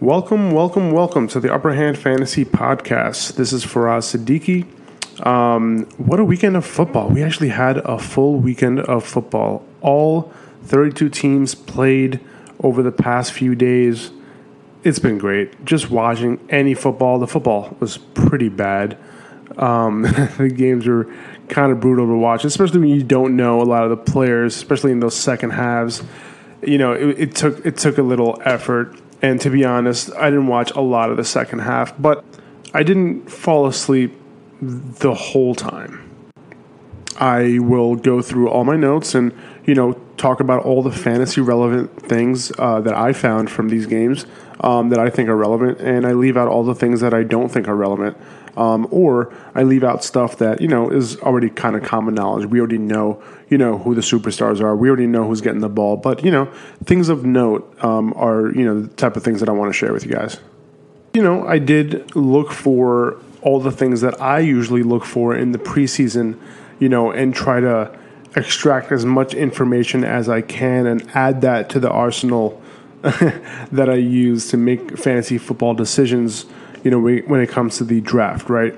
Welcome, welcome, welcome to the Upper Hand Fantasy Podcast. This is Faraz Siddiqui. Um, what a weekend of football. We actually had a full weekend of football. All 32 teams played over the past few days. It's been great. Just watching any football. The football was pretty bad. Um, the games were kind of brutal to watch, especially when you don't know a lot of the players, especially in those second halves. You know, it, it took it took a little effort and to be honest, I didn't watch a lot of the second half, but I didn't fall asleep the whole time. I will go through all my notes and, you know, talk about all the fantasy relevant things uh, that I found from these games um, that I think are relevant, and I leave out all the things that I don't think are relevant. Um, or I leave out stuff that you know is already kind of common knowledge. We already know you know who the superstars are. We already know who's getting the ball. But you know things of note um, are you know the type of things that I want to share with you guys. You know I did look for all the things that I usually look for in the preseason. You know and try to extract as much information as I can and add that to the arsenal that I use to make fantasy football decisions you know, when it comes to the draft, right?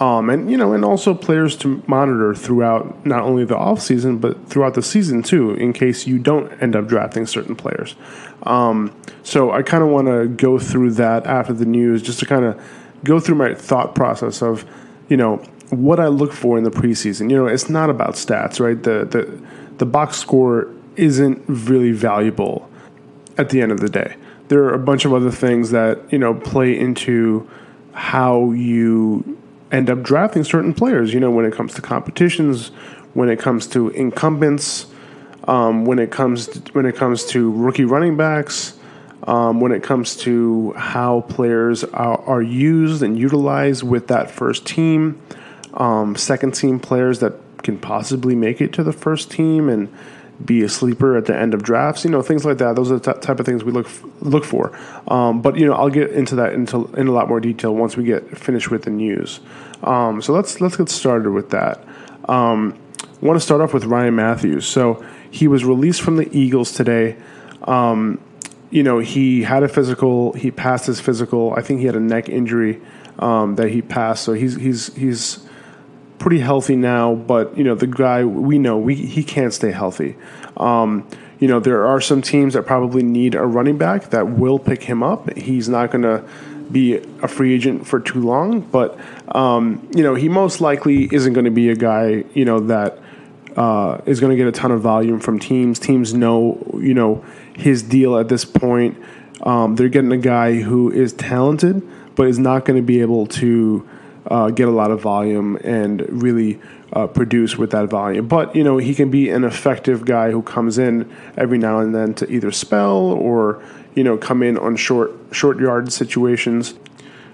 Um, and you know, and also players to monitor throughout not only the off season but throughout the season too, in case you don't end up drafting certain players. Um, so I kind of want to go through that after the news, just to kind of go through my thought process of, you know, what I look for in the preseason. You know, it's not about stats, right? The the the box score isn't really valuable at the end of the day there are a bunch of other things that you know play into how you end up drafting certain players. You know, when it comes to competitions, when it comes to incumbents, um, when it comes to, when it comes to rookie running backs, um, when it comes to how players are, are, used and utilized with that first team, um, second team players that can possibly make it to the first team and be a sleeper at the end of drafts, you know, things like that. Those are the t- type of things we look f- look for. Um, but you know, I'll get into that into in a lot more detail once we get finished with the news. Um, so let's let's get started with that. Um, want to start off with Ryan Mathews. So he was released from the Eagles today. Um, you know, he had a physical. He passed his physical. I think he had a neck injury um, that he passed. So he's he's he's pretty healthy now, but you know the guy we know we he can't stay healthy. Um, you know there are some teams that probably need a running back that will pick him up. He's not going to be a free agent for too long, but um, you know he most likely isn't going to be a guy you know that uh, is going to get a ton of volume from teams. Teams know you know his deal at this point. Um, they're getting a guy who is talented, but is not going to be able to uh, get a lot of volume and really uh, produce with that volume. But you know, he can be an effective guy who comes in every now and then to either spell or you know come in on short short yard situations.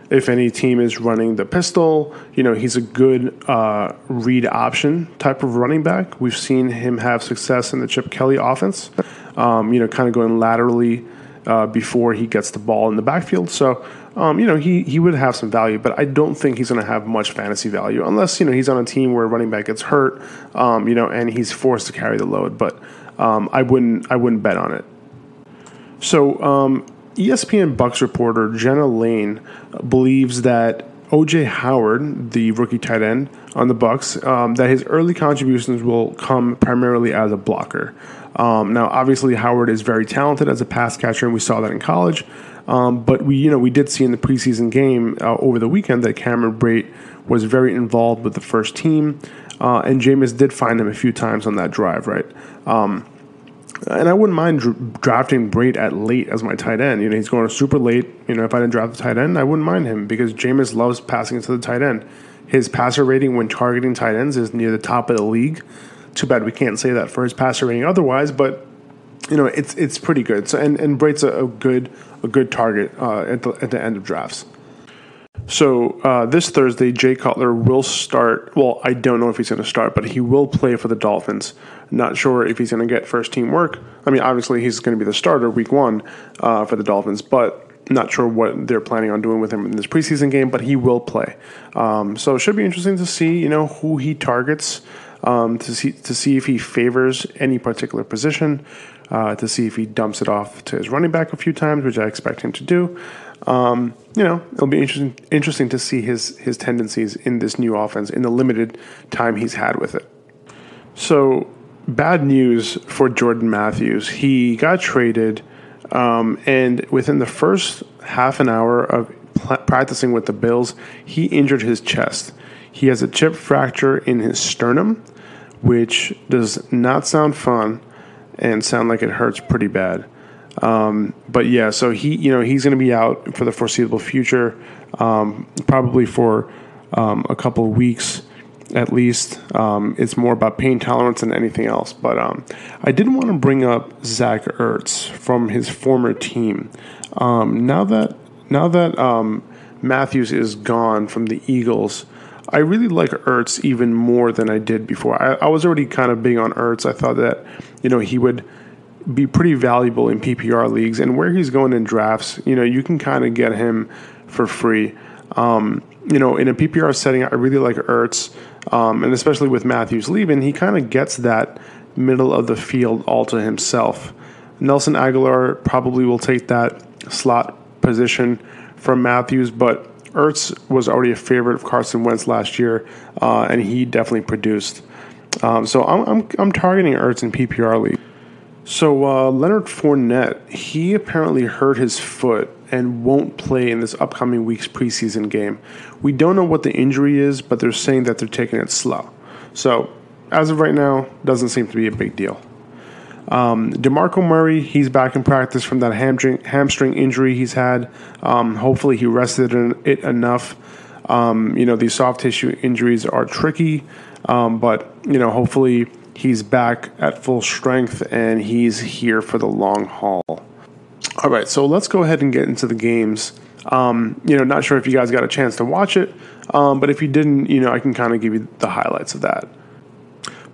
If any team is running the pistol, you know he's a good uh, read option type of running back. We've seen him have success in the Chip Kelly offense. Um, you know, kind of going laterally uh, before he gets the ball in the backfield. So um, you know, he, he would have some value, but I don't think he's going to have much fantasy value unless, you know, he's on a team where running back gets hurt, um, you know, and he's forced to carry the load. But um, I wouldn't I wouldn't bet on it. So um, ESPN Bucs reporter Jenna Laine believes that OJ Howard, the rookie tight end on the Bucs, um, that his early contributions will come primarily as a blocker. Um, now, obviously, Howard is very talented as a pass catcher, and we saw that in college. Um, but we, you know, we did see in the preseason game uh, over the weekend that Cameron Brate was very involved with the first team, uh, and Jameis did find him a few times on that drive, right? Um, and I wouldn't mind dr- drafting Brate at late as my tight end. You know, he's going super late. You know, if I didn't draft the tight end, I wouldn't mind him because Jameis loves passing to the tight end. His passer rating when targeting tight ends is near the top of the league. Too bad we can't say that for his passer rating otherwise, but you know, it's it's pretty good. So and and Brate's a, a good a good target uh, at the at the end of drafts. So uh, this Thursday, Jay Cutler will start. Well, I don't know if he's going to start, but he will play for the Dolphins. Not sure if he's going to get first team work. I mean, obviously he's going to be the starter week one uh, for the Dolphins, but not sure what they're planning on doing with him in this preseason game. But he will play. Um, so it should be interesting to see, you know, who he targets um, to see to see if he favors any particular position. Uh, to see if he dumps it off to his running back a few times, which I expect him to do. Um, you know, it'll be interesting interesting to see his his tendencies in this new offense in the limited time he's had with it. So, bad news for Jordan Matthews. He got traded, um, and within the first half an hour of pl- practicing with the Bills, he injured his chest. He has a chip fracture in his sternum, which does not sound fun and sound like it hurts pretty bad. Um, but yeah, so he, you know, he's going to be out for the foreseeable future, um, probably for um, a couple of weeks at least. Um, it's more about pain tolerance than anything else. But um, I didn't want to bring up Zach Ertz from his former team. Um, now that now that Matthews is gone from the Eagles. I really like Ertz even more than I did before. I, I was already kind of big on Ertz. I thought that, you know, he would be pretty valuable in PPR leagues. And where he's going in drafts, you know, you can kind of get him for free. Um, you know, in a PPR setting, I really like Ertz, um, and especially with Matthews leaving, he kind of gets that middle of the field all to himself. Nelson Agholor probably will take that slot position from Matthews, but Ertz was already a favorite of Carson Wentz last year, uh, and he definitely produced. Um, so I'm, I'm, I'm targeting Ertz in PPR league. So uh, Leonard Fournette, he apparently hurt his foot and won't play in this upcoming week's preseason game. We don't know what the injury is, but they're saying that they're taking it slow. So as of right now, doesn't seem to be a big deal. Um, DeMarco Murray, he's back in practice from that hamstring, hamstring injury he's had. Um, hopefully, he rested it enough. Um, you know, these soft tissue injuries are tricky, um, but, you know, hopefully He's back at full strength and he's here for the long haul. All right, so let's go ahead and get into the games. Um, you know, not sure if you guys got a chance to watch it, um, but if you didn't, you know, I can kind of give you the highlights of that.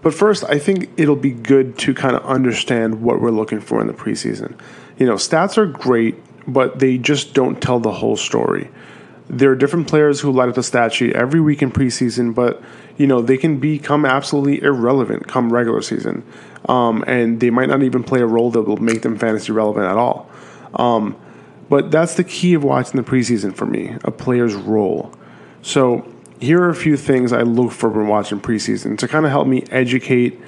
But first, I think it'll be good to kind of understand what we're looking for in the preseason. You know, stats are great, but they just don't tell the whole story. There are different players who light up the stat sheet every week in preseason, but you know they can become absolutely irrelevant come regular season, um, and they might not even play a role that will make them fantasy relevant at all. Um, but that's the key of watching the preseason for me, a player's role. So here are a few things I look for when watching preseason to kind of help me educate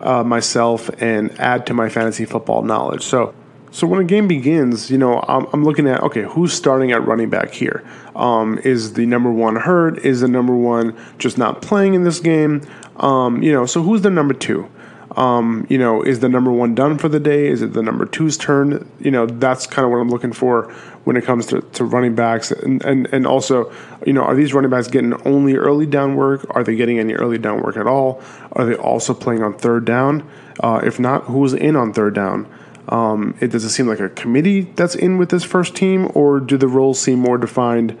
uh, myself and add to my fantasy football knowledge. So so when a game begins, you know, I'm, I'm, looking at okay, who's starting at running back here? Um, is the number one hurt? Is the number one just not playing in this game? Um, you know, so who's the number two? Um, you know, is the number one done for the day? Is it the number two's turn? You know, that's kind of what I'm looking for when it comes to, to running backs. And, and, and also, you know, are these running backs getting only early down work? Are they getting any early down work at all? Are they also playing on third down? Uh, if not, who's in on third down? Um, it does it seem like a committee that's in with this first team, or do the roles seem more defined?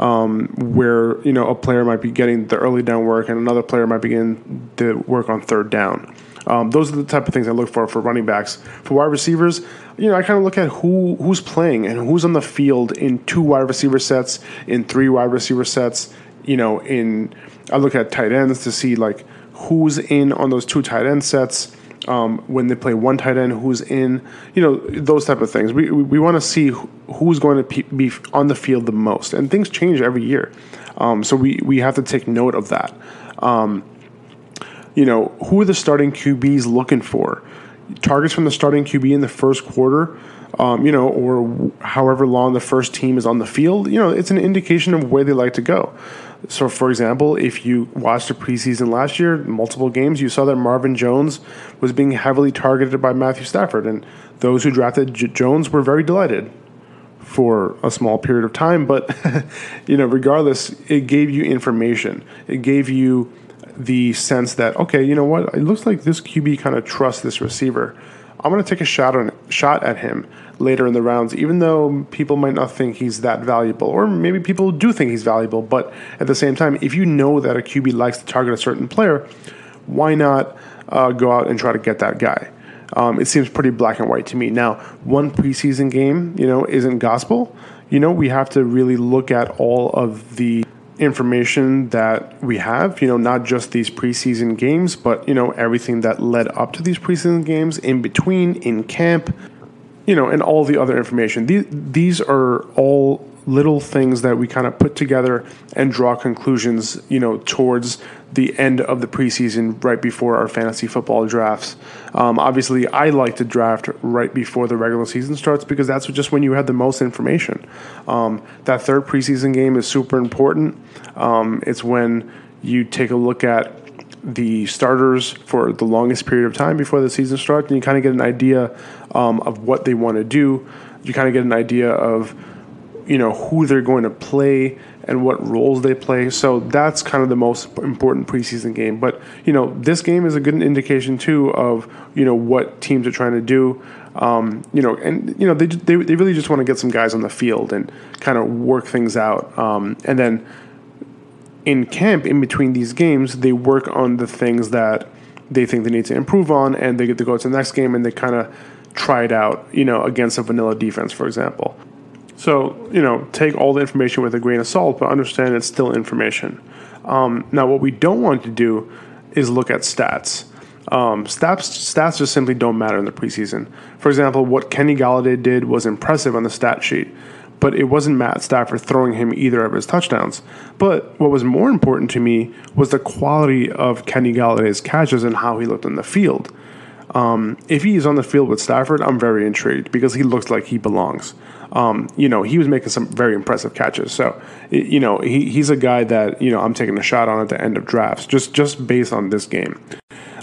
Um, where you know a player might be getting the early down work and another player might be getting the work on third down. Um, those are the type of things I look for for running backs. For wide receivers, you know, I kind of look at who who's playing and who's on the field in two wide receiver sets, in three wide receiver sets. You know, in I look at tight ends to see like who's in on those two tight end sets um, when they play one tight end who's in, you know, those type of things. We, we, we want to see who's going to be on the field the most, and things change every year. Um, so we, we have to take note of that. Um, you know, who are the starting QBs looking for? Targets from the starting QB in the first quarter, um, you know, or however long the first team is on the field, you know, it's an indication of where they like to go. So, for example, if you watched the preseason last year, multiple games, you saw that Marvin Jones was being heavily targeted by Matthew Stafford, and those who drafted J- Jones were very delighted for a small period of time. But you know, regardless, it gave you information. It gave you the sense that okay, you know what? It looks like this QB kind of trusts this receiver. I'm going to take a shot on shot at him later in the rounds, even though people might not think he's that valuable, or maybe people do think he's valuable. But at the same time, if you know that a QB likes to target a certain player, why not uh, go out and try to get that guy? Um, it seems pretty black and white to me. Now, one preseason game, you know, isn't gospel. You know, we have to really look at all of the information that we have, you know, not just these preseason games, but, you know, everything that led up to these preseason games, in between, in camp, you know, and all the other information. These, these are all little things that we kind of put together and draw conclusions, you know, towards the end of the preseason, right before our fantasy football drafts. Um, obviously, I like to draft right before the regular season starts because that's just when you have the most information. Um, that third preseason game is super important. Um, it's when you take a look at the starters for the longest period of time before the season starts, and you kind of get an idea um, of what they want to do. You kind of get an idea of you know who they're going to play and what roles they play. So that's kind of the most important preseason game. But you know this game is a good indication too of you know what teams are trying to do. Um, you know, and you know they, they they really just want to get some guys on the field and kind of work things out, um, and then in camp in between these games they work on the things that they think they need to improve on, and they get to go to the next game and they kind of try it out, you know, against a vanilla defense, for example. So, you know, take all the information with a grain of salt, but understand it's still information. Um, now, what we don't want to do is look at stats. Um, stats. Stats just simply don't matter in the preseason. For example, what Kenny Golladay did was impressive on the stat sheet, but it wasn't Matt Stafford throwing him either of his touchdowns. But what was more important to me was the quality of Kenny Golladay's catches and how he looked on the field. Um, if he is on the field with Stafford, I'm very intrigued because he looks like he belongs. Um, you know, he was making some very impressive catches. So, you know, he, he's a guy that you know I'm taking a shot on at the end of drafts just just based on this game.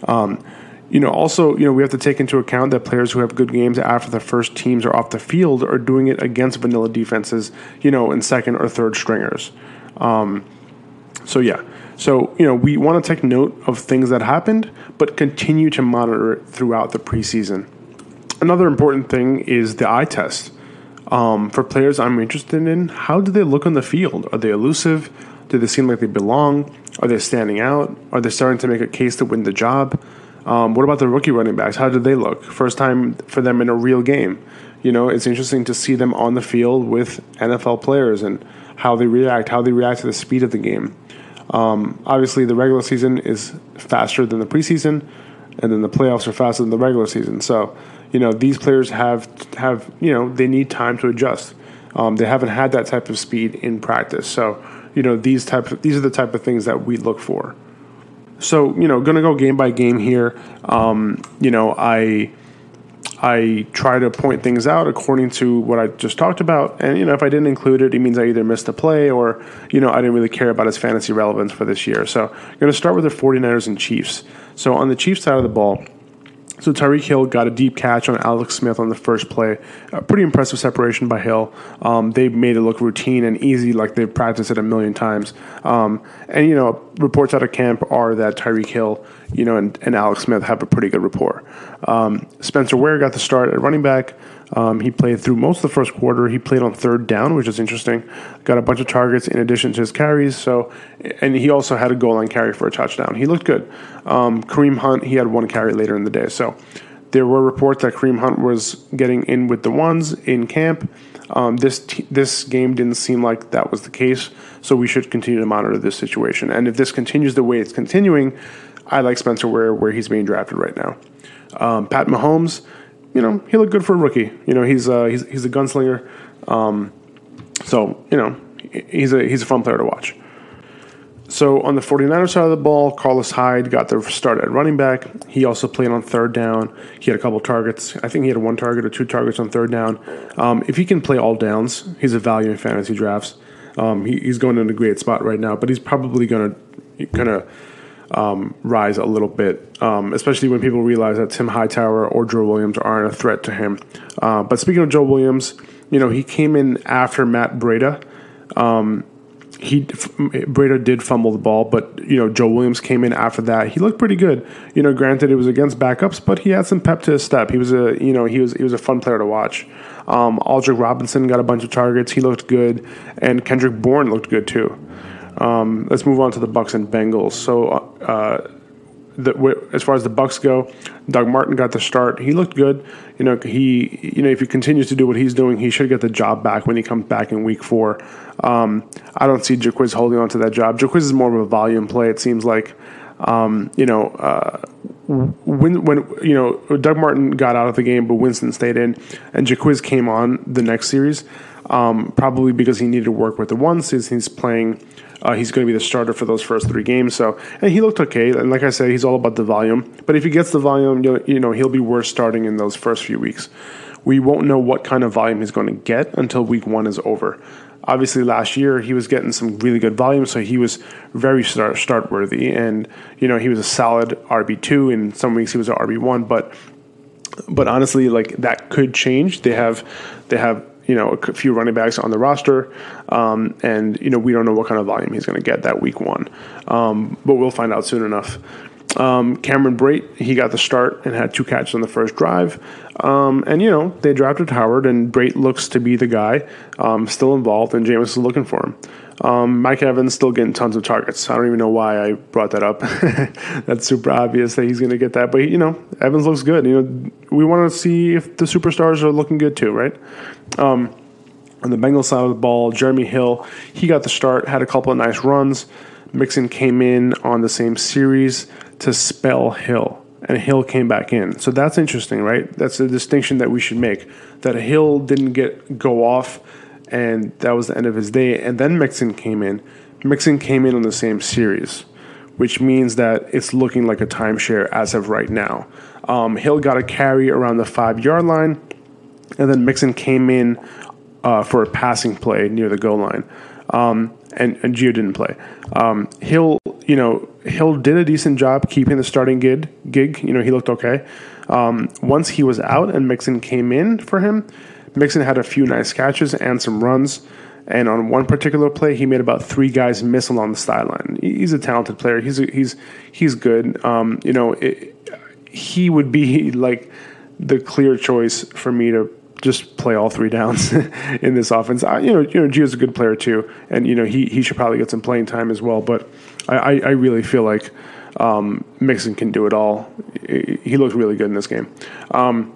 Um, you know, also, you know, we have to take into account that players who have good games after the first teams are off the field are doing it against vanilla defenses, you know, in second or third stringers. Um, so yeah, so you know, we want to take note of things that happened, but continue to monitor it throughout the preseason. Another important thing is the eye test. Um, for players I'm interested in, how do they look on the field? Are they elusive? Do they seem like they belong? Are they standing out? Are they starting to make a case to win the job? Um, what about the rookie running backs? How did they look? First time for them in a real game. You know, it's interesting to see them on the field with NFL players and how they react, how they react to the speed of the game. Um, obviously, the regular season is faster than the preseason, and then the playoffs are faster than the regular season. So you know these players have have you know they need time to adjust. Um, they haven't had that type of speed in practice, so you know these type of, these are the type of things that we look for. So you know, going to go game by game here. Um, you know, I I try to point things out according to what I just talked about. And, you know, if I didn't include it, it means I either missed a play or, you know, I didn't really care about its fantasy relevance for this year. So I'm going to start with the 49ers and Chiefs. So on the Chiefs side of the ball, so Tyreek Hill got a deep catch on Alex Smith on the first play. A pretty impressive separation by Hill. Um, they made it look routine and easy, like they've practiced it a million times. Um, and you know, reports out of camp are that Tyreek Hill, you know, and, and Alex Smith have a pretty good rapport. Um, Spencer Ware got the start at running back. Um, he played through most of the first quarter. He played on third down, which is interesting. Got a bunch of targets in addition to his carries. So, and he also had a goal line carry for a touchdown. He looked good. Um, Kareem Hunt, he had one carry later in the day. So, there were reports that Kareem Hunt was getting in with the ones in camp. Um, this t- this game didn't seem like that was the case, so we should continue to monitor this situation. And if this continues the way it's continuing, I like Spencer Ware where he's being drafted right now. Um, Pat Mahomes, you know, he looked good for a rookie. You know, he's uh, he's he's a gunslinger. Um, so you know, he's a he's a fun player to watch. So on the 49ers side of the ball, Carlos Hyde got the start at running back. He also played on third down. He had a couple targets. I think he had one target or two targets on third down. Um, if he can play all downs, he's a value in fantasy drafts. Um, he, he's going in a great spot right now, but he's probably going to kind of um, rise a little bit, um, especially when people realize that Tim Hightower or Joe Williams aren't a threat to him. Uh, but speaking of Joe Williams, you know, he came in after Matt Breida. Um, he Breida did fumble the ball, but you know Joe Williams came in after that. He looked pretty good. You know, granted it was against backups, but he had some pep to his step. He was a you know he was he was a fun player to watch. Um, Aldrick Robinson got a bunch of targets. He looked good, and Kendrick Bourne looked good too. Um, let's move on to the Bucs and Bengals. So, uh, the, as far as the Bucs go, Doug Martin got the start. He looked good. You know, he you know if he continues to do what he's doing, he should get the job back when he comes back in Week Four. Um, I don't see Jacquizz holding on to that job. Jacquizz is more of a volume play. It seems like. Um, you know, uh, when when you know Doug Martin got out of the game, but Winston stayed in, and Jacquizz came on the next series, um, probably because he needed to work with the one since he's playing uh, he's going to be the starter for those first three games. So, and he looked okay. And like I said, he's all about the volume. But if he gets the volume, you know, he'll be worth starting in those first few weeks. We won't know what kind of volume he's going to get until week one is over. Obviously, last year he was getting some really good volume, so he was very start, start worthy. And you know, he was a solid RB two. In some weeks, he was an RB one. But but honestly, like that could change. They have they have you know a few running backs on the roster, um, and you know we don't know what kind of volume he's going to get that week one, um, but we'll find out soon enough. Um, Cameron Brate, he got the start and had two catches on the first drive. Um, and, you know, they drafted Howard, and Brate looks to be the guy um, still involved, and Jameis is looking for him. Um, Mike Evans still getting tons of targets. I don't even know why I brought that up. That's super obvious that he's going to get that. But, you know, Evans looks good. You know, we want to see if the superstars are looking good too, right? Um, on the Bengals side of the ball, Jeremy Hill, he got the start, had a couple of nice runs. Mixon came in on the same series to spell Hill, and Hill came back in. So that's interesting, right? That's a distinction that we should make. That Hill didn't get go off, and that was the end of his day. And then Mixon came in. Mixon came in on the same series, which means that it's looking like a timeshare as of right now. Um, Hill got a carry around the five yard line, and then Mixon came in uh, for a passing play near the goal line. Um, and, and Gio didn't play. Um, Hill, you know, Hill did a decent job keeping the starting gig. Gig, you know, he looked okay. Um, once he was out and Mixon came in for him, Mixon had a few nice catches and some runs. And on one particular play, he made about three guys miss along the sideline. He's a talented player. He's a, he's he's good. Um, you know, it, he would be like the clear choice for me to just play all three downs in this offense. I, you know, you know, Gio's a good player too, and you know he he should probably get some playing time as well. But I, I, I really feel like um, Mixon can do it all. He looked really good in this game. Um,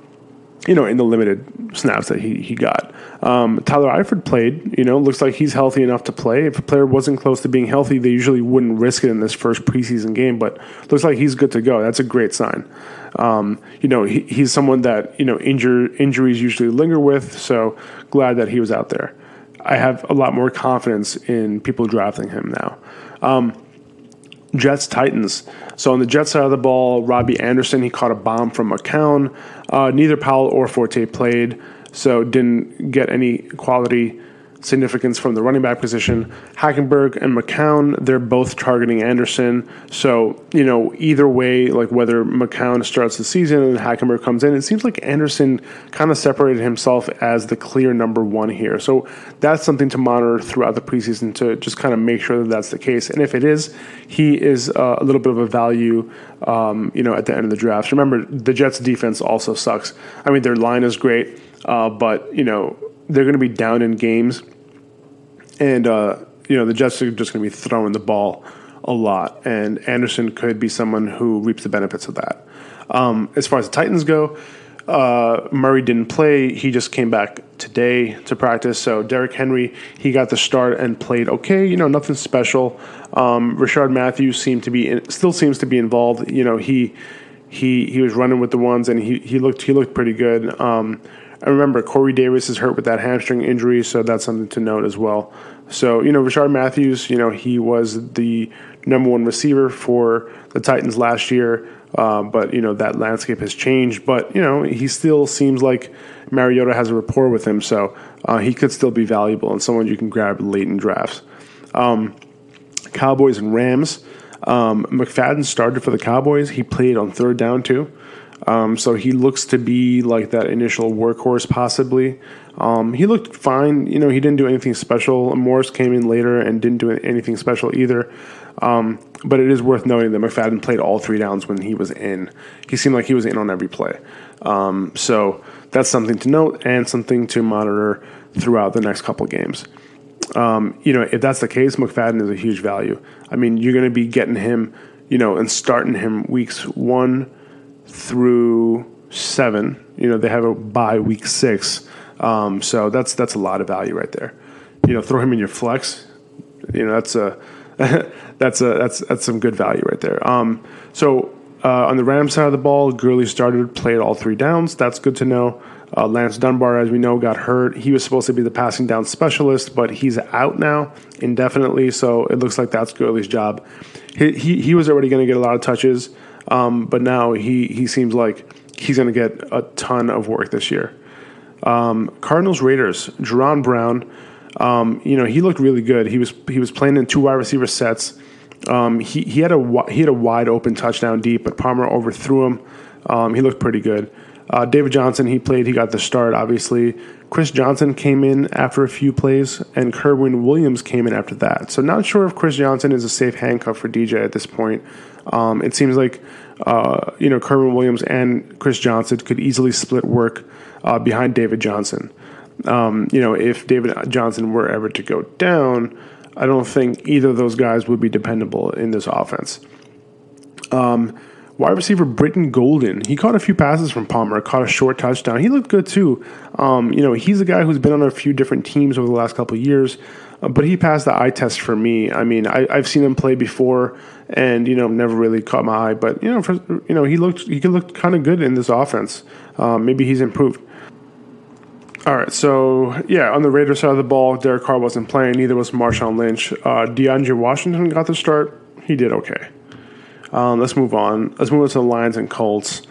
you know, in the limited snaps that he, he got. Um, Tyler Eifert played, you know, looks like he's healthy enough to play. If a player wasn't close to being healthy, they usually wouldn't risk it in this first preseason game, but looks like he's good to go. That's a great sign. Um, you know, he, he's someone that, you know, injure, injuries usually linger with, so glad that he was out there. I have a lot more confidence in people drafting him now. Um, Jets Titans. So on the Jets side of the ball, Robbie Anderson he caught a bomb from McCown. Uh, neither Powell or Forte played, so didn't get any quality significance from the running back position. Hackenberg and McCown, they're both targeting Anderson. So, you know, either way, like whether McCown starts the season and Hackenberg comes in, it seems like Anderson kind of separated himself as the clear number one here. So that's something to monitor throughout the preseason to just kind of make sure that that's the case. And if it is, he is uh, a little bit of a value, um, you know, at the end of the draft. Remember, the Jets defense also sucks. I mean, their line is great, uh, but, you know, they're going to be down in games, and uh, you know the Jets are just going to be throwing the ball a lot, and Anderson could be someone who reaps the benefits of that. Um, as far as the Titans go, uh, Murray didn't play. He just came back today to practice. So Derrick Henry, he got the start and played okay. You know, nothing special. Um, Rishard Matthews seemed to be in, still seems to be involved. You know, he he he was running with the ones and he he looked he looked pretty good. Um, I remember Corey Davis is hurt with that hamstring injury, so that's something to note as well. So, you know, Rishard Matthews, you know, he was the number one receiver for the Titans last year, uh, but, you know, that landscape has changed. But, you know, he still seems like Mariota has a rapport with him, so uh, he could still be valuable and someone you can grab late in drafts. Um, Cowboys and Rams. Um, McFadden started for the Cowboys. He played on third down, too. Um, so he looks to be like that initial workhorse, possibly. Um, he looked fine. You know, he didn't do anything special. Morris came in later and didn't do anything special either. Um, but it is worth noting that McFadden played all three downs when he was in. He seemed like he was in on every play. Um, so that's something to note and something to monitor throughout the next couple games. Um, you know, if that's the case, McFadden is a huge value. I mean, you're going to be getting him you know, and starting him weeks one through seven. You know, they have a bye week six, um, so that's that's a lot of value right there. You know, throw him in your flex. You know, that's a that's a that's that's some good value right there. Um, so uh, on the Rams side of the ball, Gurley started, played all three downs. That's good to know. Uh, Lance Dunbar, as we know, got hurt. He was supposed to be the passing down specialist, but he's out now indefinitely. So it looks like that's Gurley's job. He he, he was already going to get a lot of touches, um, but now he he seems like he's going to get a ton of work this year. Um, Cardinals Raiders, Jaron Brown. Um, you know he looked really good. He was he was playing in two wide receiver sets. Um, he he had a he had a wide open touchdown deep, but Palmer overthrew him. Um, he looked pretty good. Uh, David Johnson, he played, he got the start, obviously. Chris Johnson came in after a few plays, and Kerwynn Williams came in after that. So, not sure if Chris Johnson is a safe handcuff for DJ at this point. Um, it seems like, uh, you know, Kerwynn Williams and Chris Johnson could easily split work uh, behind David Johnson. Um, you know, if David Johnson were ever to go down, I don't think either of those guys would be dependable in this offense. Um, Wide receiver Brittan Golden, he caught a few passes from Palmer, caught a short touchdown. He looked good too. Um, you know, he's a guy who's been on a few different teams over the last couple years, but he passed the eye test for me. I mean, I, have seen him play before, and you know, never really caught my eye. But you know, for, you know, he looked he looked kind of good in this offense. Um, maybe he's improved. All right, so yeah, on the Raiders side of the ball, Derek Carr wasn't playing. Neither was Marshawn Lynch. Uh, DeAndre Washington got the start. He did okay. Um, let's move on. Let's move on to the Lions and Colts.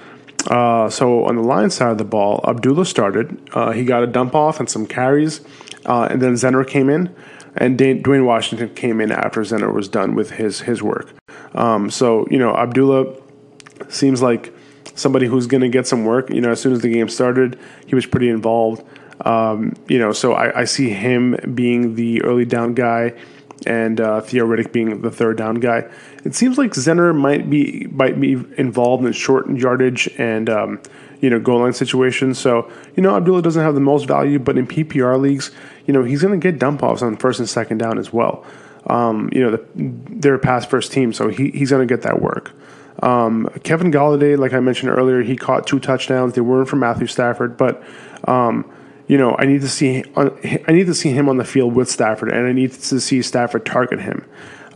Uh, so on the Lions side of the ball, Abdullah started. Uh, he got a dump off and some carries, uh, and then Zenner came in, and Dwayne Washington came in after Zenner was done with his his work. Um, so you know Abdullah seems like somebody who's going to get some work. You know, as soon as the game started, he was pretty involved. Um, you know, so I, I, see him being the early down guy and uh, being the third down guy. It seems like Zenner might be might be involved in short yardage and um, you know goal line situations. So you know Abdullah doesn't have the most value, but in PPR leagues, you know he's going to get dump offs on first and second down as well. Um, you know the, they're a pass first team, so he, he's going to get that work. Um, Kevin Golladay, like I mentioned earlier, he caught two touchdowns. They weren't from Matthew Stafford, but um, you know, I need to see I need to see him on the field with Stafford, and I need to see Stafford target him.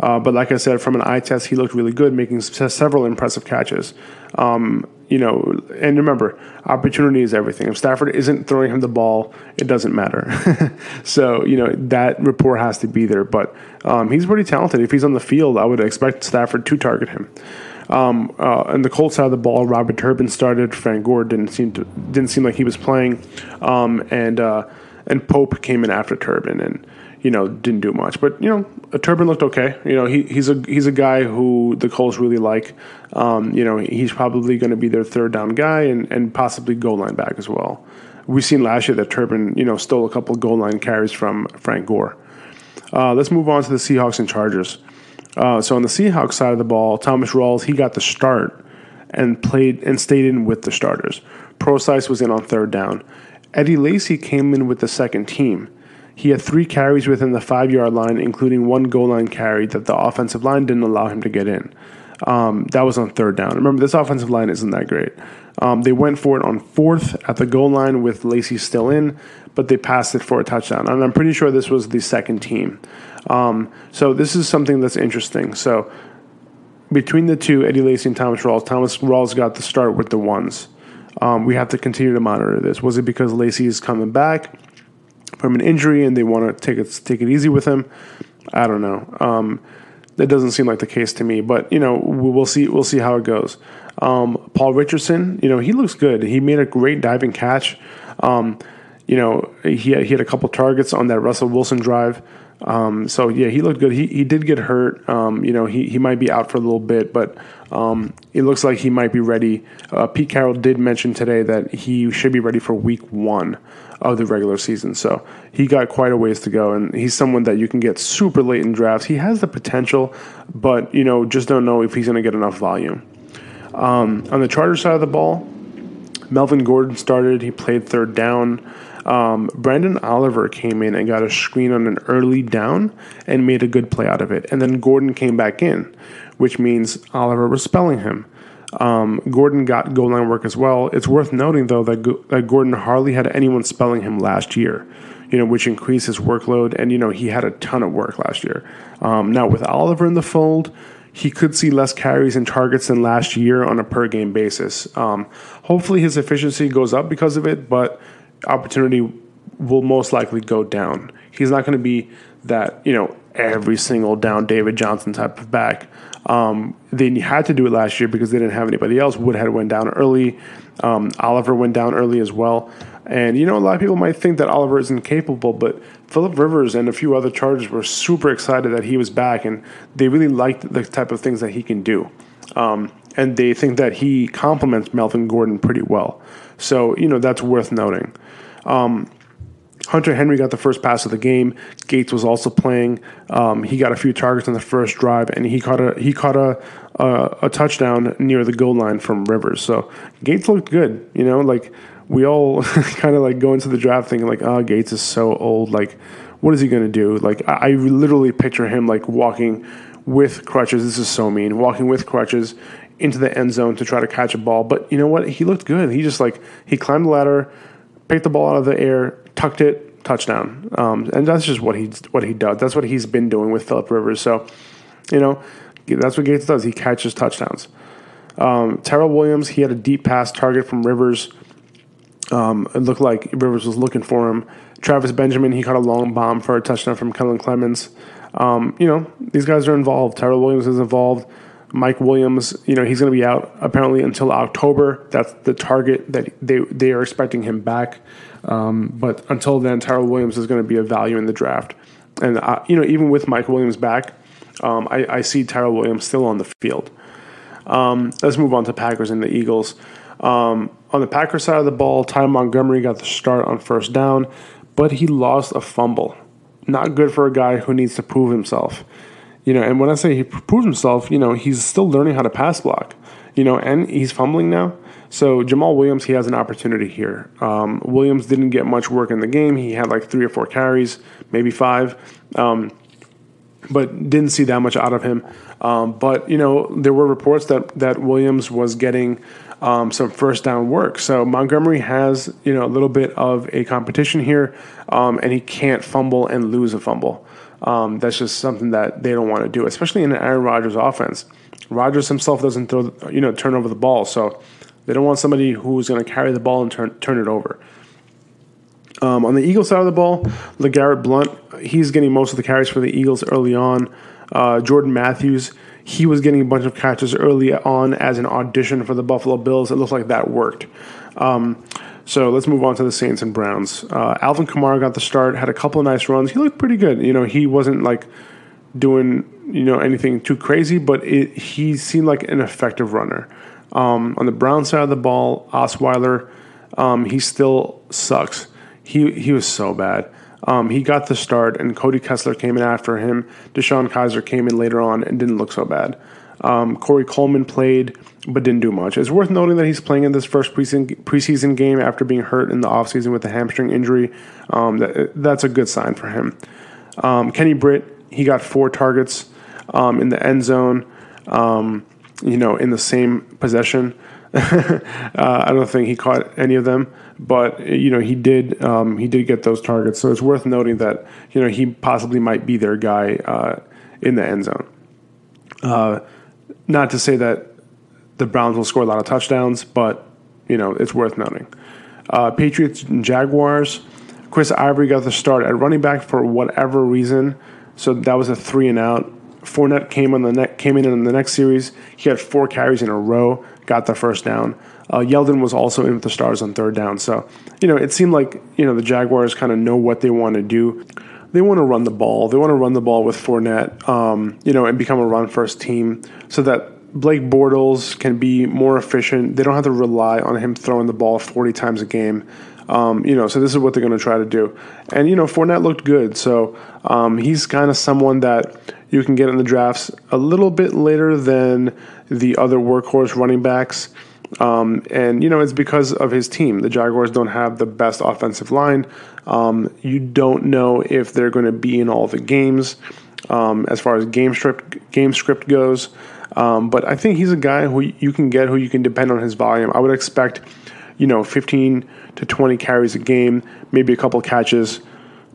Uh, but like I said, from an eye test, he looked really good, making several impressive catches. Um, you know, and remember, opportunity is everything. If Stafford isn't throwing him the ball, it doesn't matter. so you know that rapport has to be there. But um, he's pretty talented. If he's on the field, I would expect Stafford to target him. Um, uh, and the Colts side of the ball, Robert Turbin started. Frank Gore didn't seem to didn't seem like he was playing, um, and uh, and Pope came in after Turbin and you know didn't do much. But you know, Turbin looked okay. You know, he, he's a he's a guy who the Colts really like. Um, you know, he's probably going to be their third down guy and and possibly goal line back as well. We've seen last year that Turbin you know stole a couple goal line carries from Frank Gore. Uh, let's move on to the Seahawks and Chargers. Uh, so on the Seahawks side of the ball, Thomas Rawls he got the start and played and stayed in with the starters. Prosise was in on third down. Eddie Lacy came in with the second team. He had three carries within the five yard line, including one goal line carry that the offensive line didn't allow him to get in. Um, that was on third down. Remember, this offensive line isn't that great. Um, they went for it on fourth at the goal line with Lacy still in, but they passed it for a touchdown. And I'm pretty sure this was the second team. Um, so this is something that's interesting. So between the two, Eddie Lacy and Thomas Rawls, Thomas Rawls got the start with the ones. Um, we have to continue to monitor this. Was it because Lacy is coming back from an injury and they want to take it take it easy with him? I don't know. Um, that doesn't seem like the case to me, but you know we'll see. We'll see how it goes. Um, Paul Richardson, you know he looks good. He made a great diving catch. Um, you know he he had a couple targets on that Russell Wilson drive. Um, so yeah, he looked good. He he did get hurt. Um, you know, he he might be out for a little bit, but um, it looks like he might be ready. Uh, Pete Carroll did mention today that he should be ready for Week One of the regular season. So he got quite a ways to go, and he's someone that you can get super late in drafts. He has the potential, but you know, just don't know if he's going to get enough volume. Um, on the Charger side of the ball, Melvin Gordon started. He played third down. Um, Branden Oliver came in and got a screen on an early down and made a good play out of it. And then Gordon came back in, which means Oliver was spelling him. Um, Gordon got goal line work as well. It's worth noting, though, that, that Gordon hardly had anyone spelling him last year, you know, which increased his workload. And, you know, he had a ton of work last year. Um, now, with Oliver in the fold, he could see less carries and targets than last year on a per game basis. Um, hopefully, his efficiency goes up because of it, but opportunity will most likely go down. He's not going to be that, you know, every single down David Johnson type of back. Um, they had to do it last year because they didn't have anybody else. Woodhead went down early. Um, Oliver went down early as well. And, you know, a lot of people might think that Oliver isn't capable, but Philip Rivers and a few other Chargers were super excited that he was back, and they really liked the type of things that he can do. Um, and they think that he complements Melvin Gordon pretty well. So, you know, that's worth noting. Um, Hunter Henry got the first pass of the game. Gates was also playing. Um, he got a few targets on the first drive, and he caught a he caught a, a, a touchdown near the goal line from Rivers. So Gates looked good. You know, like we all kind of like go into the draft thinking like, oh, Gates is so old. Like, what is he going to do? Like, I, I literally picture him like walking with crutches. This is so mean. Walking with crutches into the end zone to try to catch a ball. But you know what? He looked good. He just like he climbed the ladder, picked the ball out of the air, tucked it, touchdown. Um, and that's just what he what he does. That's what he's been doing with Philip Rivers. So, you know, that's what Gates does. He catches touchdowns. Um, Tyrell Williams, he had a deep pass target from Rivers. Um, it looked like Rivers was looking for him. Travis Benjamin, he caught a long bomb for a touchdown from Kellen Clemens. Um, you know, these guys are involved. Tyrell Williams is involved. Mike Williams, you know, he's going to be out apparently until October. That's the target that they they are expecting him back. Um, but until then, Tyrell Williams is going to be a value in the draft. And uh, you know, even with Mike Williams back, um, I, I, see Tyrell Williams still on the field. Um, let's move on to Packers and the Eagles. Um, on the Packers side of the ball, Ty Montgomery got the start on first down, but he lost a fumble. Not good for a guy who needs to prove himself. You know, and when I say he proved himself, you know, he's still learning how to pass block. You know, and he's fumbling now. So Jamaal Williams, he has an opportunity here. Um, Williams didn't get much work in the game. He had like three or four carries, maybe five, um, but didn't see that much out of him. Um, but you know, there were reports that that Williams was getting um, some first down work. So Montgomery has you know a little bit of a competition here, um, and he can't fumble and lose a fumble. Um, that's just something that they don't want to do, especially in an Aaron Rodgers offense. Rodgers himself doesn't throw, you know, turn over the ball, so they don't want somebody who's going to carry the ball and turn turn it over. Um, on the Eagles side of the ball, LeGarrette Blunt, he's getting most of the carries for the Eagles early on. Uh, Jordan Matthews, he was getting a bunch of catches early on as an audition for the Buffalo Bills. It looks like that worked. Um, so let's move on to the Saints and Browns. Uh, Alvin Kamara got the start, had a couple of nice runs. He looked pretty good. You know, he wasn't like doing you know anything too crazy, but it, he seemed like an effective runner. Um, on the Brown side of the ball, Osweiler, um, he still sucks. He he was so bad. Um, he got the start, and Cody Kessler came in after him. DeShone Kizer came in later on and didn't look so bad. Um, Corey Coleman played, but didn't do much. It's worth noting that he's playing in this first preseason, preseason game after being hurt in the offseason with a hamstring injury. Um, that, that's a good sign for him. Um, Kenny Britt, he got four targets um, in the end zone, um, you know, in the same possession. uh, I don't think he caught any of them, but you know he did um, he did get those targets. So it's worth noting that you know he possibly might be their guy uh, in the end zone. Uh, not to say that the Browns will score a lot of touchdowns, but you know it's worth noting. Uh, Patriots and Jaguars. Chris Ivory got the start at running back for whatever reason, so that was a three and out. Fournette came on the ne- came in in the next series. He had four carries in a row, got the first down. Uh, Yeldon was also in with the stars on third down. So, you know, it seemed like, you know, the Jaguars kind of know what they want to do. They want to run the ball. They want to run the ball with Fournette, um, you know, and become a run first team so that Blake Bortles can be more efficient. They don't have to rely on him throwing the ball 40 times a game. Um, you know, so this is what they're going to try to do. And, you know, Fournette looked good. So um, he's kind of someone that you can get in the drafts a little bit later than the other workhorse running backs. Um, and, you know, it's because of his team. The Jaguars don't have the best offensive line. Um, you don't know if they're going to be in all the games um, as far as game script, game script goes. Um, but I think he's a guy who you can get, who you can depend on his volume. I would expect, you know, 15 to 20 carries a game, maybe a couple catches.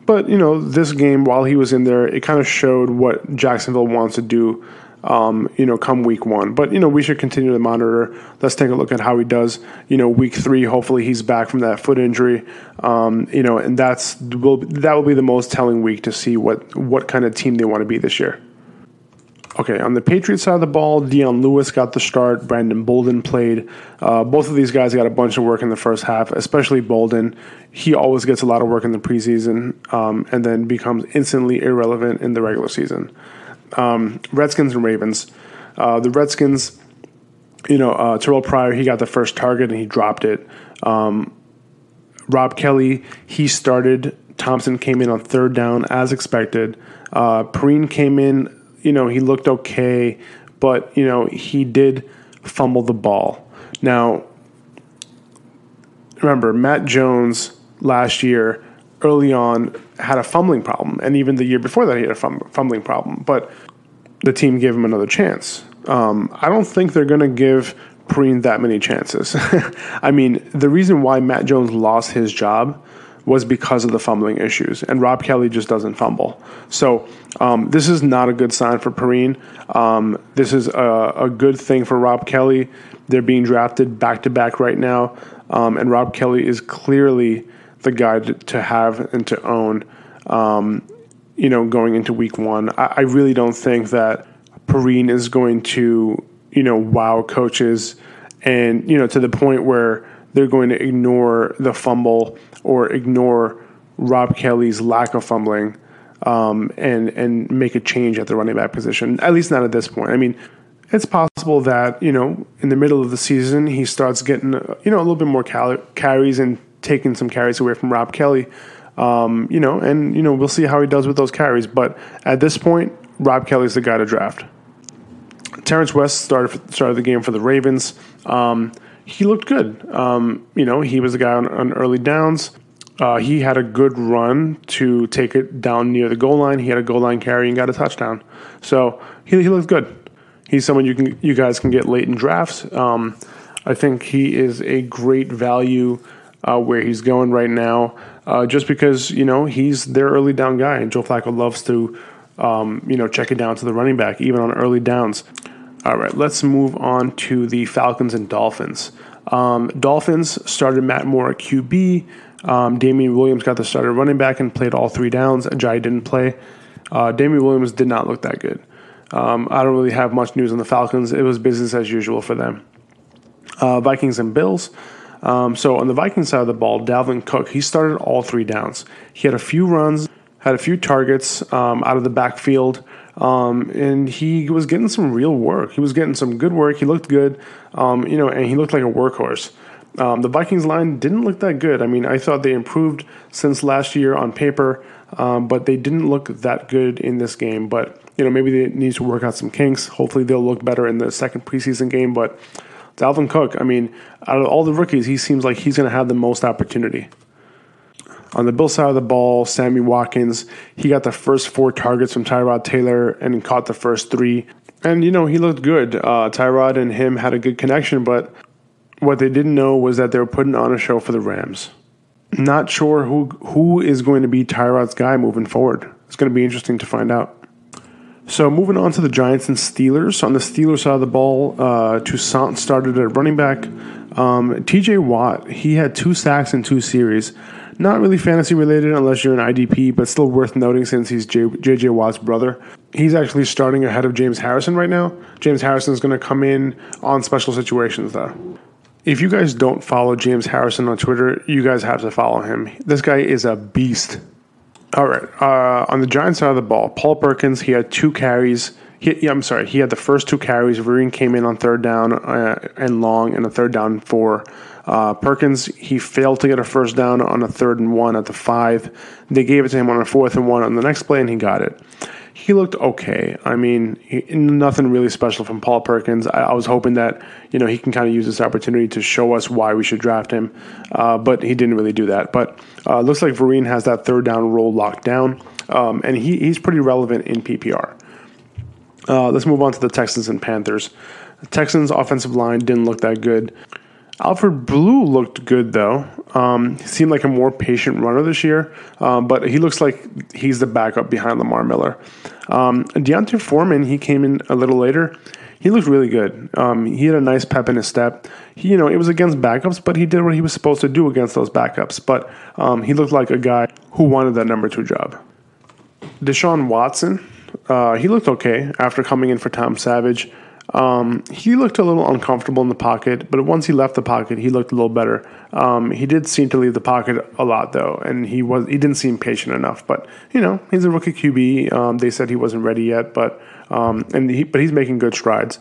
But, you know, this game, while he was in there, it kind of showed what Jacksonville wants to do um, you know, come week one. But you know, we should continue to monitor. Let's take a look at how he does. You know, week three. Hopefully, he's back from that foot injury. Um, you know, and that's will that will be the most telling week to see what what kind of team they want to be this year. Okay, on the Patriots side of the ball, Dion Lewis got the start. Brandon Bolden played. Uh, both of these guys got a bunch of work in the first half, especially Bolden. He always gets a lot of work in the preseason um, and then becomes instantly irrelevant in the regular season um, Redskins and Ravens. Uh, the Redskins, you know, uh, Terrelle Pryor, he got the first target and he dropped it. Um, Rob Kelley, he started. Thompson came in on third down as expected. Uh, Perine came in, you know, he looked okay, but, you know, he did fumble the ball. Now, remember, Matt Jones last year, early on, had a fumbling problem, and even the year before that, he had a fumbling problem. But the team gave him another chance. Um, I don't think they're going to give Perine that many chances. I mean, the reason why Matt Jones lost his job was because of the fumbling issues, and Rob Kelley just doesn't fumble. So um, this is not a good sign for Perine. Um, this is a, a, good thing for Rob Kelley. They're being drafted back to back right now, um, and Rob Kelley is clearly the guy to, to have and to own. Um, you know, going into week one, I, I really don't think that Perine is going to, you know, wow coaches and, you know, to the point where they're going to ignore the fumble or ignore Rob Kelley's lack of fumbling um, and and make a change at the running back position. At least not at this point. I mean, it's possible that you know in the middle of the season he starts getting you know a little bit more cal- carries and taking some carries away from Rob Kelley. Um, you know, and you know we'll see how he does with those carries. But at this point, Rob Kelley's the guy to draft. Terrance West started started the game for the Ravens. Um, he looked good. Um, you know, he was the guy on, on early downs. Uh, he had a good run to take it down near the goal line. He had a goal line carry and got a touchdown. So he, he looked good. He's someone you can you guys can get late in drafts. Um, I think he is a great value uh, where he's going right now, uh, just because you know he's their early down guy, and Joe Flacco loves to um, you know check it down to the running back even on early downs. All right, let's move on to the Falcons and Dolphins. Um, Dolphins started Matt Moore at QB. Um, Damien Williams got the starter running back and played all three downs. Ajayi didn't play. Uh, Damien Williams did not look that good. Um, I don't really have much news on the Falcons. It was business as usual for them. Uh, Vikings and Bills. Um, so on the Vikings side of the ball, Dalvin Cook, he started all three downs. He had a few runs, had a few targets um, out of the backfield, um, and he was getting some real work. He was getting some good work. He looked good, um, you know, and he looked like a workhorse. Um, the Vikings line didn't look that good. I mean, I thought they improved since last year on paper, um, but they didn't look that good in this game. But you know, maybe they need to work out some kinks. Hopefully, they'll look better in the second preseason game. But Dalvin Cook, I mean, out of all the rookies, he seems like he's going to have the most opportunity. On the Bill side of the ball, Sammy Watkins, he got the first four targets from Tyrod Taylor and caught the first three. And, you know, he looked good. Uh, Tyrod and him had a good connection, but what they didn't know was that they were putting on a show for the Rams. Not sure who who is going to be Tyrod's guy moving forward. It's going to be interesting to find out. So moving on to the Giants and Steelers. On the Steelers side of the ball, uh, Toussaint started at running back. Um, T.J. Watt he had two sacks in two series. Not really fantasy related unless you're an IDP, but still worth noting since he's J.J. Watt's brother. He's actually starting ahead of James Harrison right now. James Harrison is going to come in on special situations though. If you guys don't follow James Harrison on Twitter, you guys have to follow him. This guy is a beast. All right. Uh, on the Giants side of the ball, Paul Perkins, he had two carries. He, yeah, I'm sorry. He had the first two carries. Vereen came in on third down uh, and long, and a third down for uh, Perkins. He failed to get a first down on a third and one at the five. They gave it to him on a fourth and one on the next play, and he got it. He looked okay. I mean, he, nothing really special from Paul Perkins. I, I, was hoping that you know he can kind of use this opportunity to show us why we should draft him, uh, but he didn't really do that. But uh, looks like Vereen has that third down role locked down, um, and he, he's pretty relevant in PPR. Uh, let's move on to the Texans and Panthers. The Texans' offensive line didn't look that good. Alfred Blue looked good though. Um, seemed like a more patient runner this year, um, but he looks like he's the backup behind Lamar Miller. Um, D'Onta Foreman, he came in a little later. He looked really good. Um, he had a nice pep in his step. He, you know, it was against backups, but he did what he was supposed to do against those backups. But um, he looked like a guy who wanted that number two job. Deshaun Watson, uh, he looked okay after coming in for Tom Savage. Um, he looked a little uncomfortable in the pocket, but once he left the pocket, he looked a little better. Um, he did seem to leave the pocket a lot though, and he was he didn't seem patient enough. But you know, he's a rookie QB. Um, they said he wasn't ready yet, but um, and he, but he's making good strides.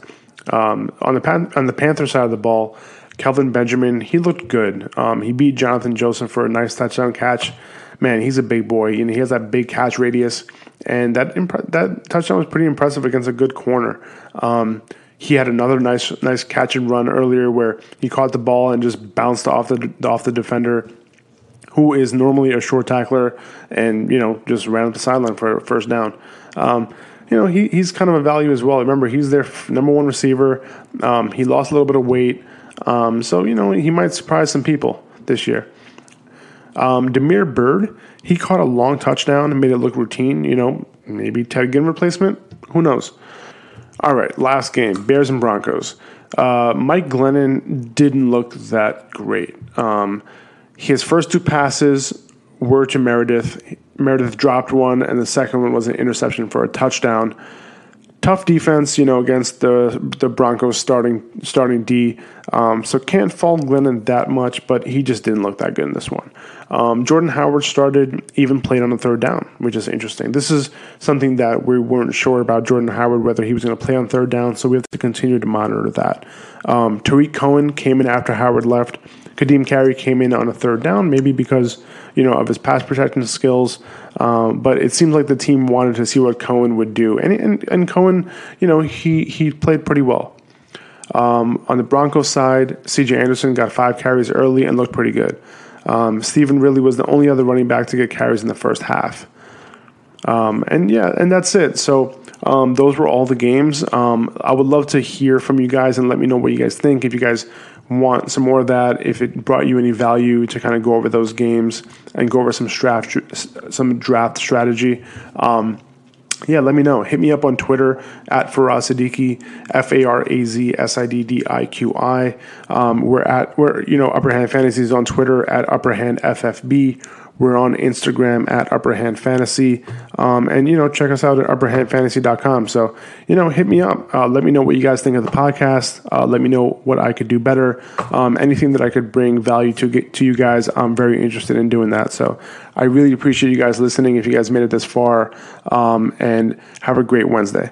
Um, on the Pan- on the Panther side of the ball, Kelvin Benjamin he looked good. Um, he beat Johnathan Joseph for a nice touchdown catch. Man, he's a big boy, and he has that big catch radius and that imp- that touchdown was pretty impressive against a good corner. Um, he had another nice nice catch and run earlier where he caught the ball and just bounced off the off the defender, who is normally a short tackler, and you know just ran up the sideline for first down. Um, you know he, he's kind of a value as well. Remember he's their number one receiver. Um, he lost a little bit of weight, um, so you know he might surprise some people this year. Um, Damiere Byrd, he caught a long touchdown and made it look routine. You know, maybe Ted Ginn replacement. Who knows? All right, last game Bears and Broncos. Uh, Mike Glennon didn't look that great. Um, his first two passes were to Meredith. Meredith dropped one, and the second one was an interception for a touchdown tough defense, you know, against the the Broncos starting starting D. Um, so can't fault Glennon that much, but he just didn't look that good in this one. Um, Jordan Howard started, even played on the third down, which is interesting. This is something that we weren't sure about Jordan Howard whether he was going to play on third down, so we have to continue to monitor that. Um, Tarik Cohen came in after Howard left. Ka'Deem Carey came in on a third down, maybe because you know of his pass protection skills. Um, but it seems like the team wanted to see what Cohen would do, and and, and Cohen, you know, he he played pretty well. Um, on the Broncos side, C.J. Anderson got five carries early and looked pretty good. Um, Stevan Ridley was the only other running back to get carries in the first half. Um, and yeah, and that's it. So um, those were all the games. Um, I would love to hear from you guys and let me know what you guys think. If you guys want some more of that, if it brought you any value to kind of go over those games and go over some draft some draft strategy. Um, yeah, let me know. Hit me up on Twitter at Faraz F A R A Z S I D D I Q I. Um, we're at we're you know Upper Hand Fantasies on Twitter at Upper Hand FFB we're on Instagram at Upper Hand Fantasy. Um, and, you know, check us out at upperhandfantasy.com. So, you know, hit me up. Uh, let me know what you guys think of the podcast. Uh, let me know what I could do better. Um, anything that I could bring value to get to you guys, I'm very interested in doing that. So I really appreciate you guys listening if you guys made it this far. Um, and have a great Wednesday.